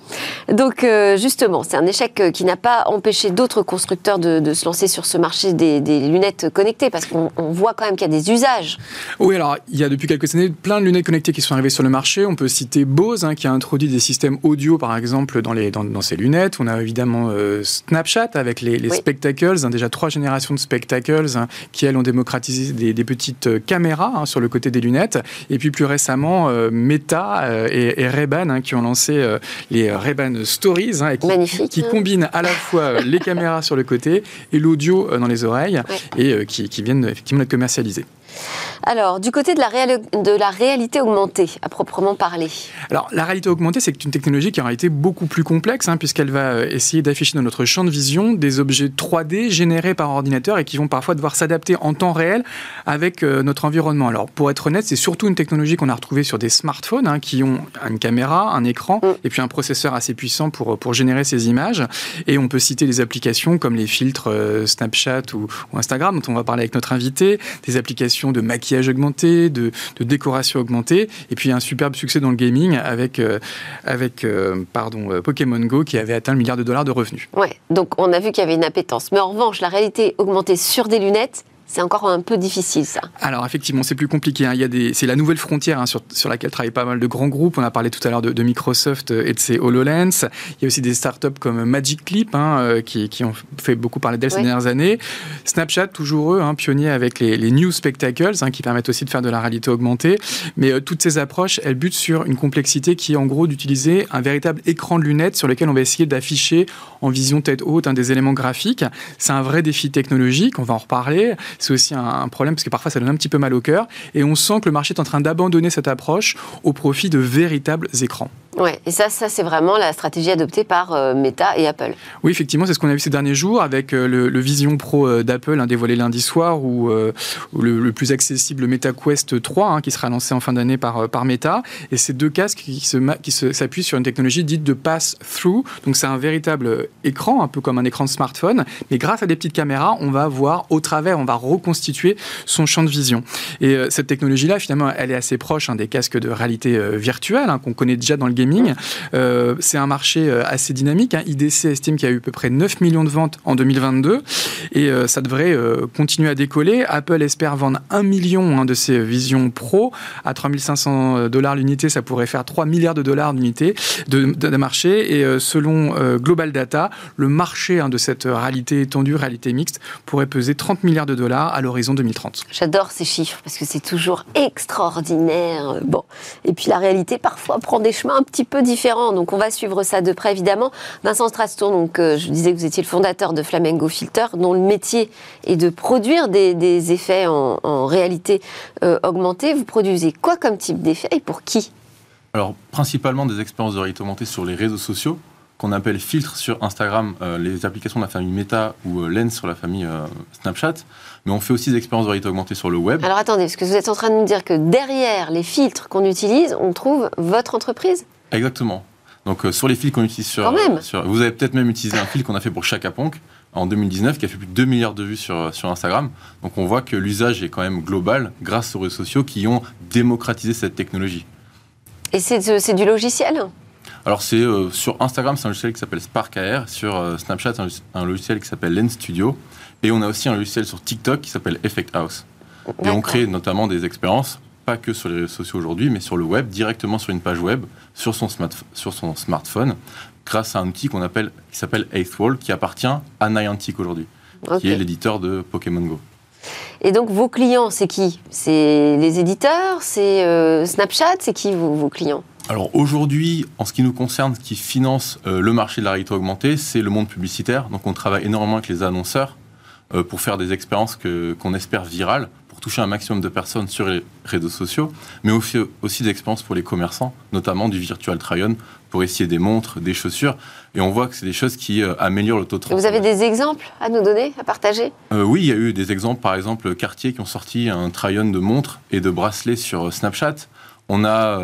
Donc, justement, c'est un échec qui n'a pas empêché d'autres constructeurs de, de se lancer sur ce marché des, lunettes connectées Parce qu'on voit quand même qu'il y a des usages. Oui, alors il y a depuis quelques années plein de lunettes connectées qui sont arrivées sur le marché. On peut citer Bose, hein, qui a introduit des systèmes audio, par exemple, dans, les, dans, ses lunettes. On a évidemment euh, Snapchat avec les, spectacles, hein, déjà trois générations de spectacles hein, qui, elles, ont démocratisé des, petites euh, caméras sur le côté des lunettes. Et puis plus récemment, euh, Meta et, et Ray-Ban qui ont lancé les Ray-Ban Stories, qui, qui combinent à la fois les caméras sur le côté et l'audio dans les oreilles et euh, qui, qui, viennent effectivement être commercialisées. Alors, du côté de la, de la réalité augmentée, à proprement parler. Alors, la réalité augmentée, c'est une technologie qui en réalité beaucoup plus complexe, hein, puisqu'elle va euh, essayer d'afficher dans notre champ de vision des objets 3D générés par ordinateur et qui vont parfois devoir s'adapter en temps réel avec euh, notre environnement. Alors, pour être honnête, c'est surtout une technologie qu'on a retrouvée sur des smartphones hein, qui ont une caméra, un écran mm. et puis un processeur assez puissant pour, pour générer ces images. Et on peut citer des applications comme les filtres euh, Snapchat ou, ou Instagram, dont on va parler avec notre invité, des applications de maquillage augmenté, de, décoration augmentée, et puis un superbe succès dans le gaming avec, euh, avec euh, pardon, euh, Pokémon Go qui avait atteint le milliard de dollars de revenus. Ouais, donc on a vu qu'il y avait une appétence. Mais en revanche, la réalité augmentée sur des lunettes, c'est encore un peu difficile, ça. Alors, effectivement, c'est plus compliqué. Hein. Il y a des... C'est la nouvelle frontière hein, sur, sur, laquelle travaillent pas mal de grands groupes. On a parlé tout à l'heure de, Microsoft et de ses HoloLens. Il y a aussi des startups comme Magic Clip hein, euh, qui, qui, ont fait beaucoup parler d'elles ces dernières années. Snapchat, toujours eux, pionniers avec les, les New Spectacles, qui permettent aussi de faire de la réalité augmentée. Mais euh, toutes ces approches, elles butent sur une complexité qui est en gros d'utiliser un véritable écran de lunettes sur lequel on va essayer d'afficher en vision tête haute des éléments graphiques. C'est un vrai défi technologique, on va en reparler c'est aussi un, problème parce que parfois ça donne un petit peu mal au cœur. Et on sent que le marché est en train d'abandonner cette approche au profit de véritables écrans. Ouais, et ça, ça c'est vraiment la stratégie adoptée par euh, Meta et Apple. Oui, effectivement, c'est ce qu'on a vu ces derniers jours avec euh, le, Vision Pro euh, d'Apple, hein, dévoilé lundi soir, ou, le, plus accessible Meta Quest 3, hein, qui sera lancé en fin d'année par, Meta. Et ces deux casques qui, s'appuient sur une technologie dite de pass-through. Donc c'est un véritable écran, un peu comme un écran de smartphone, mais grâce à des petites caméras, on va voir au travers, on va reconstituer son champ de vision. Et cette technologie-là, finalement, elle est assez proche hein, des casques de réalité virtuelle qu'on connaît déjà dans le game euh, c'est un marché euh, assez dynamique. Hein. IDC estime qu'il y a eu à peu près 9 millions de ventes en 2022 et euh, ça devrait continuer à décoller. Apple espère vendre 1 million hein, de ses Vision Pro à 3500 dollars l'unité. Ça pourrait faire 3 milliards de dollars d'unité de, de, marché. Et selon Global Data, le marché hein, de cette réalité étendue, réalité mixte, pourrait peser 30 milliards de dollars à l'horizon 2030. J'adore ces chiffres parce que c'est toujours extraordinaire. Bon. Et puis la réalité parfois prend des chemins un petit petit peu différent. Donc on va suivre ça de près évidemment. Vincent Straston, donc euh, je disais que vous étiez le fondateur de Flamengo Filter, dont le métier est de produire des, effets en, réalité euh, augmentée. Vous produisez quoi comme type d'effet et pour qui? Alors principalement des expériences de réalité augmentée sur les réseaux sociaux qu'on appelle filtre sur Instagram, euh, les applications de la famille Meta ou Lens sur la famille Snapchat mais on fait aussi des expériences de réalité augmentée sur le web. Alors attendez, parce que vous êtes en train de nous dire que derrière les filtres qu'on utilise, on trouve votre entreprise? Exactement. Donc euh, sur les filtres qu'on utilise sur, sur, Vous avez peut-être même utilisé un fil qu'on a fait pour Chaka Ponk en 2019 qui a fait plus de 2 milliards de vues sur, sur Instagram. Donc on voit que l'usage est quand même global grâce aux réseaux sociaux qui ont démocratisé cette technologie. Et c'est du logiciel? Alors c'est euh, sur Instagram, c'est un logiciel qui s'appelle Spark AR, sur euh, Snapchat, un, un logiciel qui s'appelle Lens Studio, et on a aussi un logiciel sur TikTok qui s'appelle Effect House. Et on crée notamment des expériences, pas que sur les réseaux sociaux aujourd'hui, mais sur le web, directement sur une page web, sur son, sur son smartphone, grâce à un outil qu'on appelle, qui s'appelle Eighth qui appartient à Niantic aujourd'hui, qui est l'éditeur de Pokémon Go. Et donc vos clients, c'est qui? C'est les éditeurs? C'est euh, Snapchat? C'est qui vos, clients? Alors aujourd'hui, en ce qui nous concerne, ce qui finance euh, le marché de la réalité augmentée, c'est le monde publicitaire. Donc on travaille énormément avec les annonceurs, euh, pour faire des expériences qu'on espère virales, toucher un maximum de personnes sur les réseaux sociaux, mais aussi, aussi des expériences pour les commerçants, notamment du virtual try-on, pour essayer des montres, des chaussures. Et on voit que c'est des choses qui euh, améliorent le taux de Vous avez des exemples à nous donner, à partager? Euh, Oui, il y a eu des exemples, par exemple, Cartier qui ont sorti un try-on de montres et de bracelets sur Snapchat. On a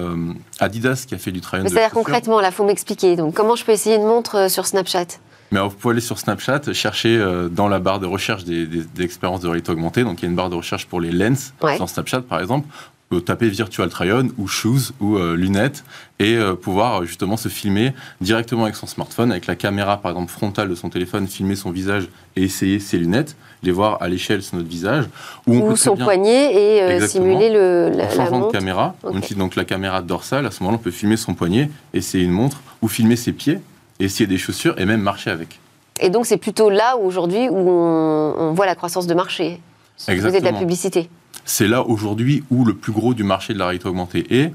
Adidas qui a fait du try-on. C'est-à-dire concrètement, là, il faut m'expliquer. Donc, comment je peux essayer une montre sur Snapchat? Mais vous pouvez aller sur Snapchat, chercher euh, dans la barre de recherche des, expériences de réalité augmentée. Donc il y a une barre de recherche pour les lens sur Snapchat par exemple. Vous taper Virtual Try-On ou Shoes ou euh, lunettes et euh, pouvoir justement se filmer directement avec son smartphone, avec la caméra par exemple frontale de son téléphone, filmer son visage et essayer ses lunettes, les voir à l'échelle sur notre visage. Ou, son poignet et simuler le, la, en changeant de caméra, on utilise donc la caméra dorsale, à ce moment-là on peut filmer son poignet, essayer une montre ou filmer ses pieds essayer des chaussures et même marcher avec. Et donc c'est plutôt là aujourd'hui où on, voit la croissance de marché. Exactement. Vous êtes la publicité. C'est là aujourd'hui où le plus gros du marché de la réalité augmentée est.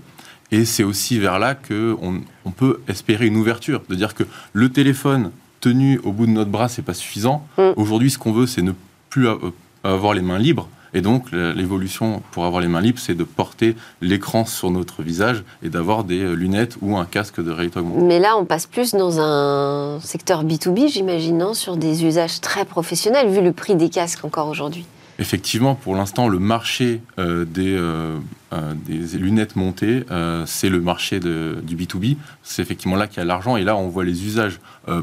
Et c'est aussi vers là qu'on on peut espérer une ouverture. De dire que le téléphone tenu au bout de notre bras, c'est pas suffisant. Mm. Aujourd'hui, ce qu'on veut, c'est ne plus avoir les mains libres. Et donc, l'évolution pour avoir les mains libres, c'est de porter l'écran sur notre visage et d'avoir des euh, lunettes ou un casque de réalité augmentée. Mais là, on passe plus dans un secteur B2B, j'imagine, sur des usages très professionnels, vu le prix des casques encore aujourd'hui. Effectivement, pour l'instant, le marché euh, des, euh, des, lunettes montées, c'est le marché de, du B2B. C'est effectivement là qu'il y a l'argent. Et là, on voit les usages.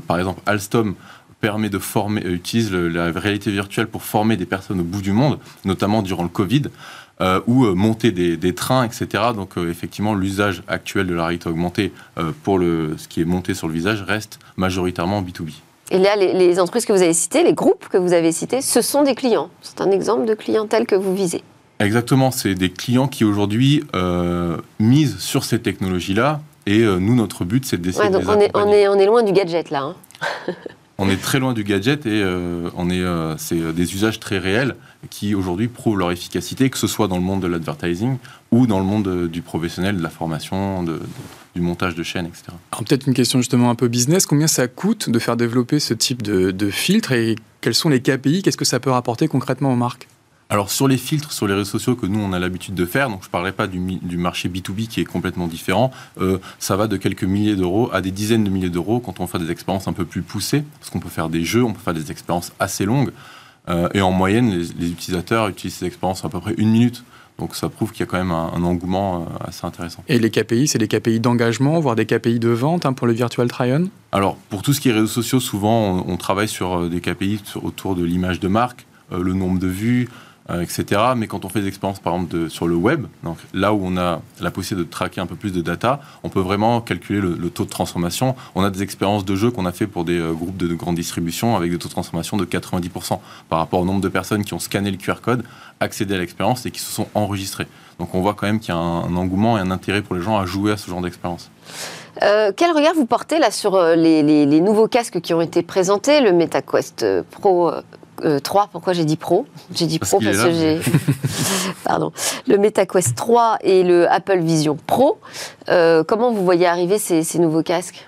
par exemple, Alstom permet de former, euh, utilise la réalité virtuelle pour former des personnes au bout du monde, notamment durant le Covid, euh, ou euh, monter des, trains, etc. Donc effectivement, l'usage actuel de la réalité augmentée pour le, ce qui est monté sur le visage reste majoritairement B2B. Et là, les, entreprises que vous avez citées, les groupes que vous avez cités, ce sont des clients. C'est un exemple de clientèle que vous visez. Exactement, c'est des clients qui aujourd'hui misent sur ces technologies-là. Et nous, notre but, c'est d'essayer de les on est, on, est, on est loin du gadget là. Hein. on est très loin du gadget et euh, on est, euh, c'est euh, des usages très réels qui aujourd'hui prouvent leur efficacité, que ce soit dans le monde de l'advertising ou dans le monde du professionnel, de la formation, du montage de chaînes, etc. Alors peut-être une question justement un peu business. Combien ça coûte de faire développer ce type de, de filtre et quels sont les KPI Qu'est-ce que ça peut rapporter concrètement aux marques? Alors sur les filtres sur les réseaux sociaux que nous on a l'habitude de faire, donc je ne parlerai pas du, marché B2B qui est complètement différent, euh, ça va de quelques milliers d'euros à des dizaines de milliers d'euros quand on fait des expériences un peu plus poussées, parce qu'on peut faire des jeux, on peut faire des expériences assez longues, euh, et en moyenne les, utilisateurs utilisent ces expériences à peu près une minute. Donc ça prouve qu'il y a quand même un, engouement euh, assez intéressant. Et les KPI, c'est des KPI d'engagement, voire des KPI de vente hein, pour le virtual try-on? Alors pour tout ce qui est réseaux sociaux, souvent on, travaille sur des KPI autour de l'image de marque, le nombre de vues, euh, etc. Mais quand on fait des expériences, par exemple, de, sur le web, donc là où on a la possibilité de traquer un peu plus de data, on peut vraiment calculer le, taux de transformation. On a des expériences de jeu qu'on a fait pour des euh, groupes de, grande distribution avec des taux de transformation de 90% par rapport au nombre de personnes qui ont scanné le QR code, accédé à l'expérience et qui se sont enregistrées. Donc on voit quand même qu'il y a un, engouement et un intérêt pour les gens à jouer à ce genre d'expérience. Euh, quel regard vous portez là sur les, les, nouveaux casques qui ont été présentés, le MetaQuest Pro 3, pourquoi j'ai dit Pro J'ai dit Pro parce, que j'ai. Pardon. Le MetaQuest 3 et le Apple Vision Pro. comment vous voyez arriver ces nouveaux casques?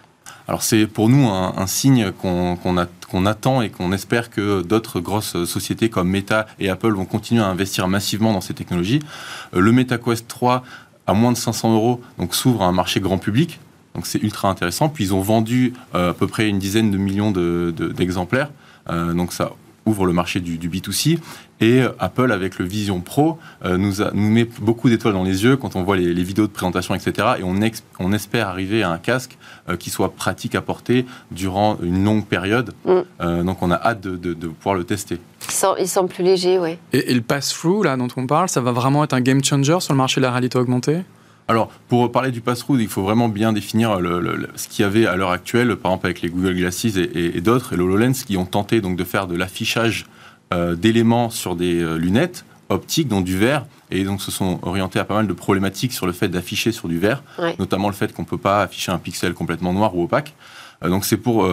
Alors c'est pour nous un, signe qu'on attend et qu'on espère que d'autres grosses sociétés comme Meta et Apple vont continuer à investir massivement dans ces technologies. Euh, le MetaQuest 3 à moins de 500 euros, donc s'ouvre à un marché grand public. Donc c'est ultra intéressant. Puis ils ont vendu euh, à peu près une dizaine de millions d'exemplaires. Euh, donc ça ouvre le marché du, B2C. Et euh, Apple, avec le Vision Pro, euh, nous, nous met beaucoup d'étoiles dans les yeux quand on voit les, vidéos de présentation, etc. Et on, on espère arriver à un casque euh, qui soit pratique à porter durant une longue période. Mm. donc on a hâte de, pouvoir le tester. Il semble, plus léger, oui. Et, et le pass-through, là, dont on parle, ça va vraiment être un game changer sur le marché de la réalité augmentée? Alors, pour parler du pass-through, il faut vraiment bien définir ce qu'il y avait à l'heure actuelle, par exemple avec les Google Glasses et, d'autres, et l'HoloLens, qui ont tenté donc de faire de l'affichage euh, d'éléments sur des euh, lunettes optiques, dont du verre, et donc se sont orientés à pas mal de problématiques sur le fait d'afficher sur du verre, notamment le fait qu'on ne peut pas afficher un pixel complètement noir ou opaque. Euh, donc c'est pour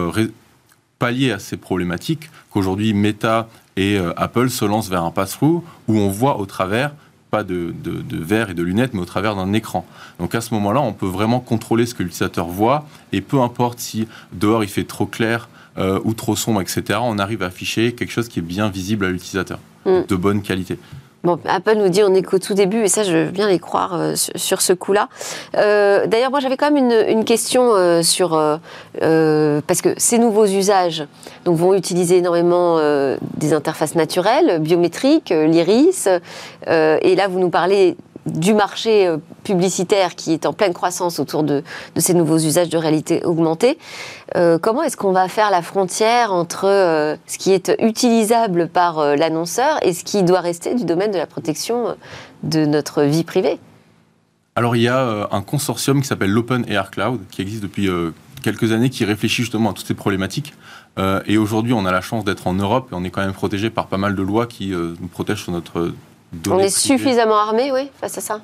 pallier à ces problématiques qu'aujourd'hui Meta et Apple se lancent vers un pass-through où on voit au travers pas de, verre et de lunettes, mais au travers d'un écran. Donc à ce moment-là, on peut vraiment contrôler ce que l'utilisateur voit, et peu importe si dehors il fait trop clair euh, ou trop sombre, etc., on arrive à afficher quelque chose qui est bien visible à l'utilisateur, mm. de bonne qualité. Bon, Apple nous dit on est qu'au tout début, et ça, je veux bien les croire euh, sur, ce coup-là. Euh, d'ailleurs, moi, j'avais quand même une, question euh, sur. parce que ces nouveaux usages donc, vont utiliser énormément des interfaces naturelles, biométriques, l'iris. et là, vous nous parlez du marché euh, publicitaire qui est en pleine croissance autour de, ces nouveaux usages de réalité augmentée. Euh, comment est-ce qu'on va faire la frontière entre euh, ce qui est utilisable par l'annonceur et ce qui doit rester du domaine de la protection de notre vie privée? Alors il y a un consortium qui s'appelle l'Open Air Cloud qui existe depuis quelques années qui réfléchit justement à toutes ces problématiques. et aujourd'hui, on a la chance d'être en Europe et on est quand même protégé par pas mal de lois qui nous protègent sur notre on est suffisamment armé, oui, face à ça.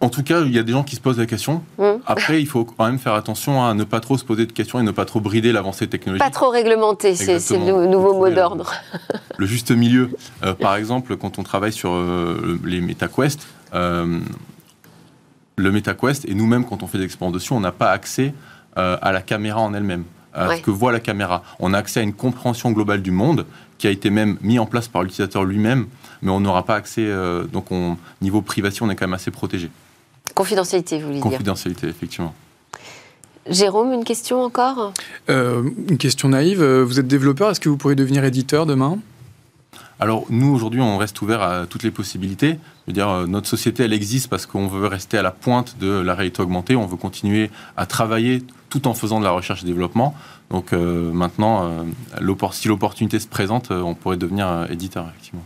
En tout cas, il y a des gens qui se posent la question. Mmh. Après, il faut quand même faire attention à ne pas trop se poser de questions et ne pas trop brider l'avancée technologique. Pas trop réglementer, c'est le nouveau mot d'ordre. Le juste milieu. Euh, par exemple, quand on travaille sur euh, les MetaQuest, euh, le MetaQuest, et nous-mêmes, quand on fait des dessus, on n'a pas accès à la caméra en elle-même, à ce que voit la caméra. On a accès à une compréhension globale du monde qui a été même mis en place par l'utilisateur lui-même mais on n'aura pas accès. Euh, donc, on, niveau privation, on est quand même assez protégé. Confidentialité, vous voulez dire Confidentialité, effectivement. Jérôme, une question encore? Euh, Une question naïve. Euh, vous êtes développeur, est-ce que vous pourriez devenir éditeur demain? Alors nous aujourd'hui on reste ouvert à toutes les possibilités. Je veux dire notre société elle existe parce qu'on veut rester à la pointe de la réalité augmentée. On veut continuer à travailler tout en faisant de la recherche et développement. Donc maintenant, si l'opportunité se présente, on pourrait devenir éditeur effectivement.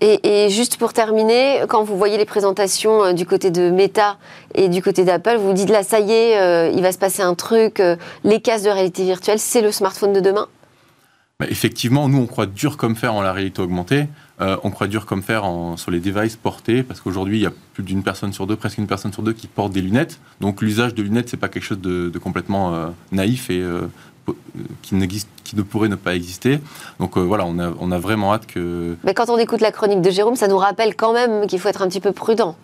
Et, juste pour terminer, quand vous voyez les présentations euh, du côté de Meta et du côté d'Apple, vous vous dites là, ça y est, euh, il va se passer un truc, euh, les cases de réalité virtuelle, c'est le smartphone de demain bah, Effectivement, nous, on croit dur comme fer en la réalité augmentée. on croit dur comme fer sur les devices portés, parce qu'aujourd'hui, il y a plus d'une personne sur deux, presque une personne sur deux qui porte des lunettes. Donc l'usage de lunettes, c'est pas quelque chose de, complètement naïf et qui, qui ne pourrait ne pas exister. Donc euh, voilà, on a, on a vraiment hâte que... Mais quand on écoute la chronique de Jérôme, ça nous rappelle quand même qu'il faut être un petit peu prudent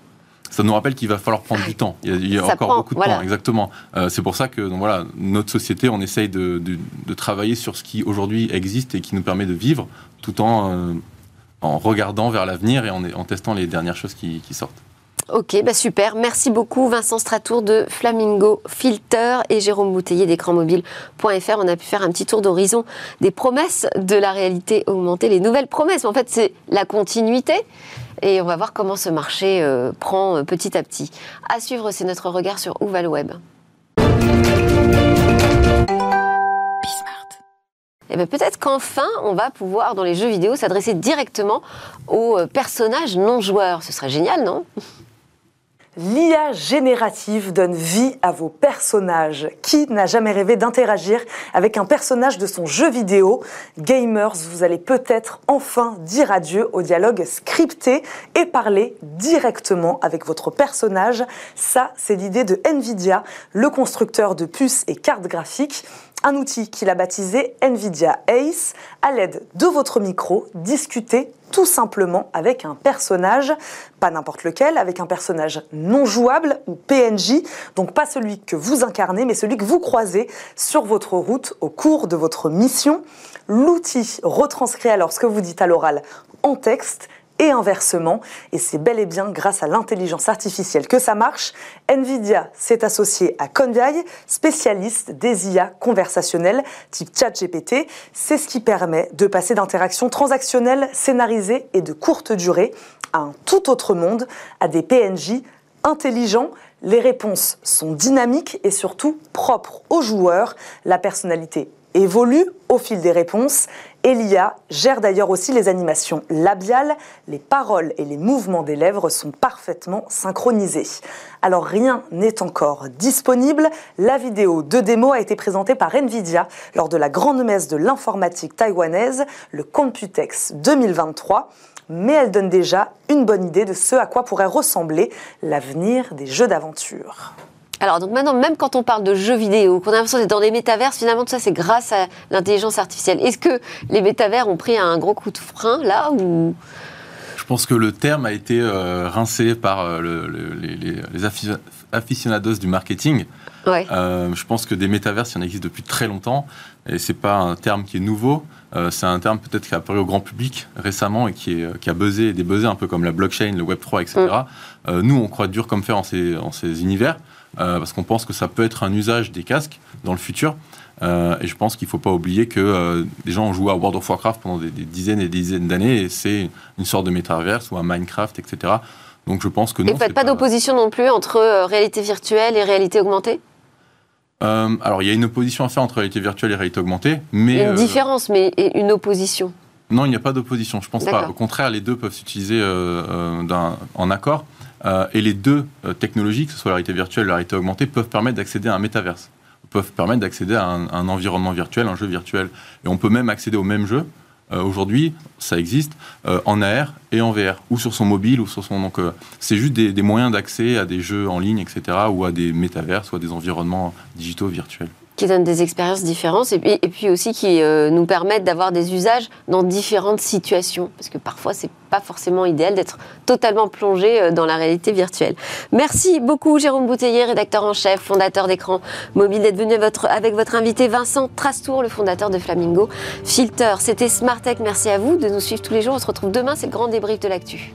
ça nous rappelle qu'il va falloir prendre du temps. Il y a, encore beaucoup de temps, exactement. Euh, c'est pour ça que donc, voilà, notre société, on essaye de, de, travailler sur ce qui aujourd'hui existe et qui nous permet de vivre, tout en, euh, en regardant vers l'avenir et en, en, testant les dernières choses qui, qui sortent. Ok, bah super. Merci beaucoup Vincent Stratour de Flamingo Filter et Jérôme Bouteiller d'écranmobile.fr. On a pu faire un petit tour d'horizon des promesses de la réalité augmentée, les nouvelles promesses. En fait, c'est la continuité. Et on va voir comment ce marché euh, prend euh, petit à petit. À suivre, c'est notre regard sur où va le web. Et eh peut-être qu'enfin, on va pouvoir, dans les jeux vidéo, s'adresser directement aux euh, personnages non joueurs. Ce serait génial, non? L'IA générative donne vie à vos personnages. Qui n'a jamais rêvé d'interagir avec un personnage de son jeu vidéo? Gamers, vous allez peut-être enfin dire adieu au dialogue scripté et parler directement avec votre personnage. Ça, c'est l'idée de Nvidia, le constructeur de puces et cartes graphiques un outil qu'il a baptisé NVIDIA Ace. À l'aide de votre micro, discutez tout simplement avec un personnage, pas n'importe lequel, avec un personnage non jouable ou PNJ, donc pas celui que vous incarnez, mais celui que vous croisez sur votre route au cours de votre mission. L'outil retranscrit alors ce que vous dites à l'oral en texte et inversement. Et c'est bel et bien grâce à l'intelligence artificielle que ça marche. Nvidia s'est associé à Convai, spécialiste des IA conversationnelles type ChatGPT. C'est ce qui permet de passer d'interactions transactionnelles, scénarisées et de courte durée à un tout autre monde, à des PNJ intelligents. Les réponses sont dynamiques et surtout propres aux joueurs. La personnalité évolue au fil des réponses et l'IA gère d'ailleurs aussi les animations labiales, les paroles et les mouvements des lèvres sont parfaitement synchronisés. Alors rien n'est encore disponible, la vidéo de démo a été présentée par Nvidia lors de la grande messe de l'informatique taïwanaise, le Computex 2023 mais elle donne déjà une bonne idée de ce à quoi pourrait ressembler l'avenir des jeux d'aventure. Alors, donc maintenant, même quand on parle de jeux vidéo, qu'on a l'impression d'être dans des métaverses, finalement, tout ça, c'est grâce à l'intelligence artificielle. Est-ce que les métavers ont pris un gros coup de frein, là, ou... Je pense que le terme a été euh, rincé par euh, les, les, aficionados du marketing. Ouais. Euh, je pense que des métaverses, il y en existe depuis très longtemps, et c'est pas un terme qui est nouveau. c'est un terme peut-être qui a apparu au grand public récemment et qui, est, qui a buzzé, des buzzés un peu comme la blockchain, le Web 3, etc. nous, on croit dur comme fer en ces, en ces univers. Euh, parce qu'on pense que ça peut être un usage des casques dans le futur. Euh, et je pense qu'il ne faut pas oublier que euh, des gens ont joué à World of Warcraft pendant des, dizaines et des dizaines d'années, et c'est une sorte de métaverse ou un Minecraft, etc. Donc je pense que non. Et vous faites pas, d'opposition non plus entre réalité virtuelle et réalité augmentée? Alors, il y a une opposition à faire entre réalité virtuelle et réalité augmentée, mais... Une différence, mais une opposition Non, il n'y a pas d'opposition, je pense pas. Au contraire, les deux peuvent s'utiliser en accord. Euh, et les deux euh, technologies, que ce soit la réalité virtuelle et la réalité augmentée, peuvent permettre d'accéder à un métaverse, peuvent permettre d'accéder à un, environnement virtuel, un jeu virtuel. Et on peut même accéder au même jeu. Euh, aujourd'hui, ça existe en AR et en VR, ou sur son mobile, ou sur son. Donc, c'est juste des, des moyens d'accès à des jeux en ligne, etc., ou à des métaverses, ou à des environnements digitaux virtuels qui donnent des expériences différentes et puis, aussi qui euh, nous permettent d'avoir des usages dans différentes situations. Parce que parfois, c'est pas forcément idéal d'être totalement plongé euh, dans la réalité virtuelle. Merci beaucoup, Jérôme Bouteiller, rédacteur en chef, fondateur d'écran mobile, d'être venu avec votre invité Vincent Trastour, le fondateur de Flamingo Filter. C'était Smartech. Merci à vous de nous suivre tous les jours. On se retrouve demain. C'est le grand débrief de l'actu.